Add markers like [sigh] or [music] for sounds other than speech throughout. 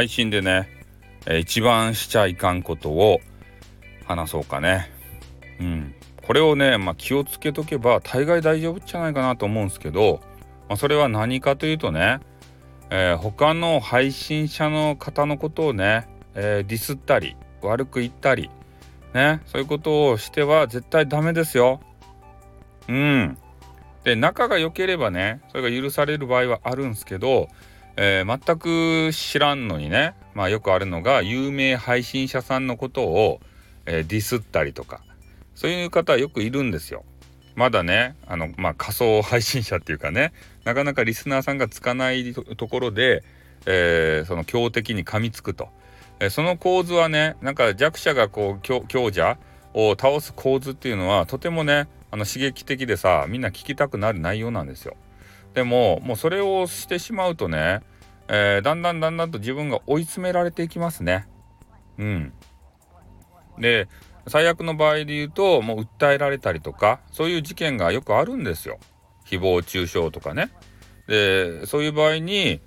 配信でね、えー、一番しちゃいかんことを話そうかね。うん。これをね、まあ、気をつけとけば大概大丈夫じゃないかなと思うんですけど、まあ、それは何かというとね、えー、他の配信者の方のことをね、えー、ディスったり悪く言ったりねそういうことをしては絶対ダメですよ。うん。で仲が良ければねそれが許される場合はあるんですけど、えー、全く知らんのにねまあよくあるのが有名配信者さんのことを、えー、ディスったりとかそういう方はよくいるんですよ。まだねあの、まあ、仮想配信者っていうかねなかなかリスナーさんがつかないところで、えー、その強敵に噛みつくと、えー、その構図はねなんか弱者がこう強者を倒す構図っていうのはとてもねあの刺激的でさみんな聞きたくなる内容なんですよ。でももうそれをしてしまうとね、えー、だんだんだんだんと自分が追い詰められていきますね。うん。で最悪の場合で言うともう訴えられたりとかそういう事件がよくあるんですよ。誹謗中傷とかね。でそういう場合に、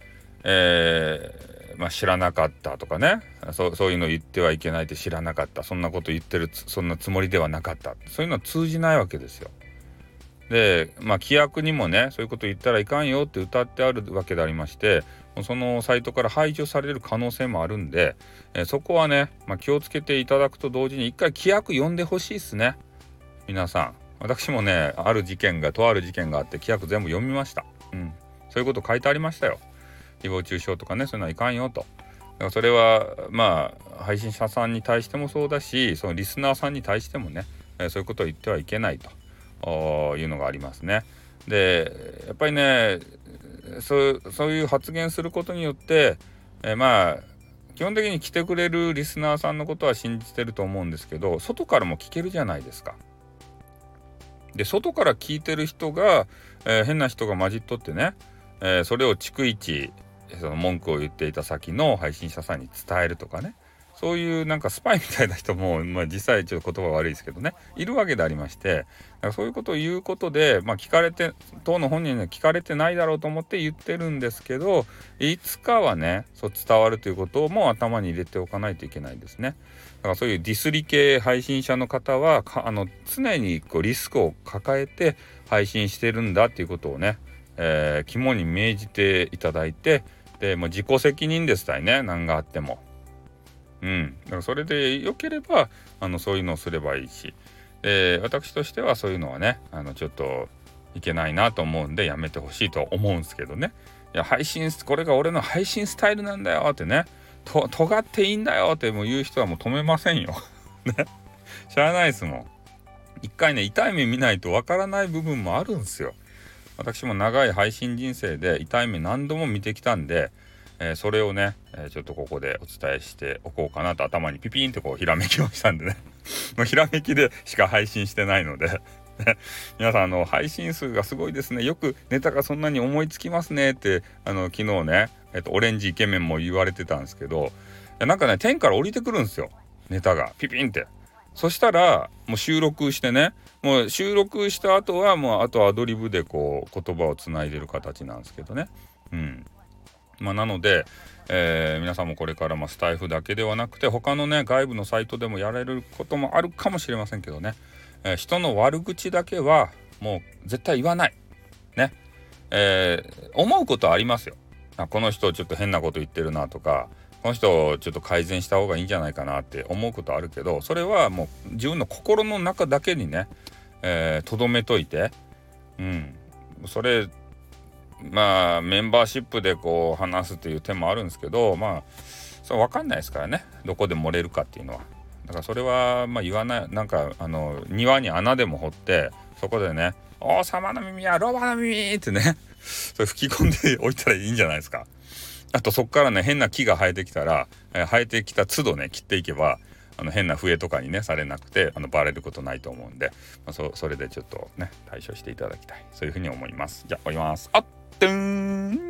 えー、まあ、知らなかったとかねそそういうの言ってはいけないって知らなかったそんなこと言ってるそんなつもりではなかったそういうのは通じないわけですよ。でまあ規約にもねそういうこと言ったらいかんよって歌ってあるわけでありましてそのサイトから排除される可能性もあるんで、え、そこはね、まあ、気をつけていただくと同時に一回規約読んでほしいっすね。皆さん。私もねある事件がとある事件があって規約全部読みました。うん。そういうこと書いてありましたよ。誹謗中傷とかねそういうのはいかんよと。それはまあ配信者さんに対してもそうだしそのリスナーさんに対してもね、え、そういうことを言ってはいけないと。いうのがありますねでやっぱりねそうそういう発言することによって、え、まあ基本的に来てくれるリスナーさんのことは信じてると思うんですけど外からも聞けるじゃないですか。で外から聞いてる人が、えー、変な人が混じっとってね、えー、それを逐一その文句を言っていた先の配信者さんに伝えるとかねそういうなんかスパイみたいな人も、まあ、実際ちょっと言葉悪いですけどねいるわけでありましてだからそういうことを言うことで、まあ、聞かれて当の本人には聞かれてないだろうと思って言ってるんですけどいつかはねそう伝わるということも頭に入れておかないといけないですね。だからそういうディスり系配信者の方はあの常にこうリスクを抱えて配信してるんだっていうことをね、えー、肝に銘じていただいてでもう自己責任ですたいね何があっても。うん、だからそれで良ければあのそういうのをすればいいし、で私としてはそういうのはねあのちょっといけないなと思うんでやめてほしいと思うんですけどね。いや配信これが俺の配信スタイルなんだよってね。と尖っていいんだよってもう言う人はもう止めませんよ。[laughs] ね。しゃあないですもん。一回ね痛い目見ないとわからない部分もあるんですよ。私も長い配信人生で痛い目何度も見てきたんでえ、それをね、え、ちょっとここでお伝えしておこうかなと頭にピピンってこうひらめきをしたんでね。[laughs] もうひらめきでしか配信してないので。[laughs] 皆さんあの配信数がすごいですね。よくネタがそんなに思いつきますねってあの昨日ね、えっと、オレンジイケメンも言われてたんですけど。なんかね天から降りてくるんですよ。ネタが。ピピンって。そしたらもう収録してね。もう収録した後はもうあとアドリブでこう言葉をつないでる形なんですけどね。うん、まあ、なので、えー、皆さんもこれからまスタイフだけではなくて他のね外部のサイトでもやれることもあるかもしれませんけどね、えー、人の悪口だけはもう絶対言わない。ね。えー、思うことはありますよ。この人ちょっと変なこと言ってるなとかこの人ちょっと改善した方がいいんじゃないかなって思うことあるけどそれはもう自分の心の中だけにねとど、めといてうんそれまあメンバーシップでこう話すという手もあるんですけどまあそう分かんないですからねどこで漏れるかっていうのは。だからそれはまあ言わないなんかあの庭に穴でも掘ってそこでね「王様の耳はロバの耳!」ってね [laughs] それ吹き込んでおいたらいいんじゃないですか。あとそっからね変な木が生えてきたら、えー、生えてきた都度ね切っていけばあの変な笛とかにねされなくてあのバレることないと思うんで、まあ、そそれでちょっとね対処していただきたいそういうふうに思いますじゃあ終わりますあっ噔。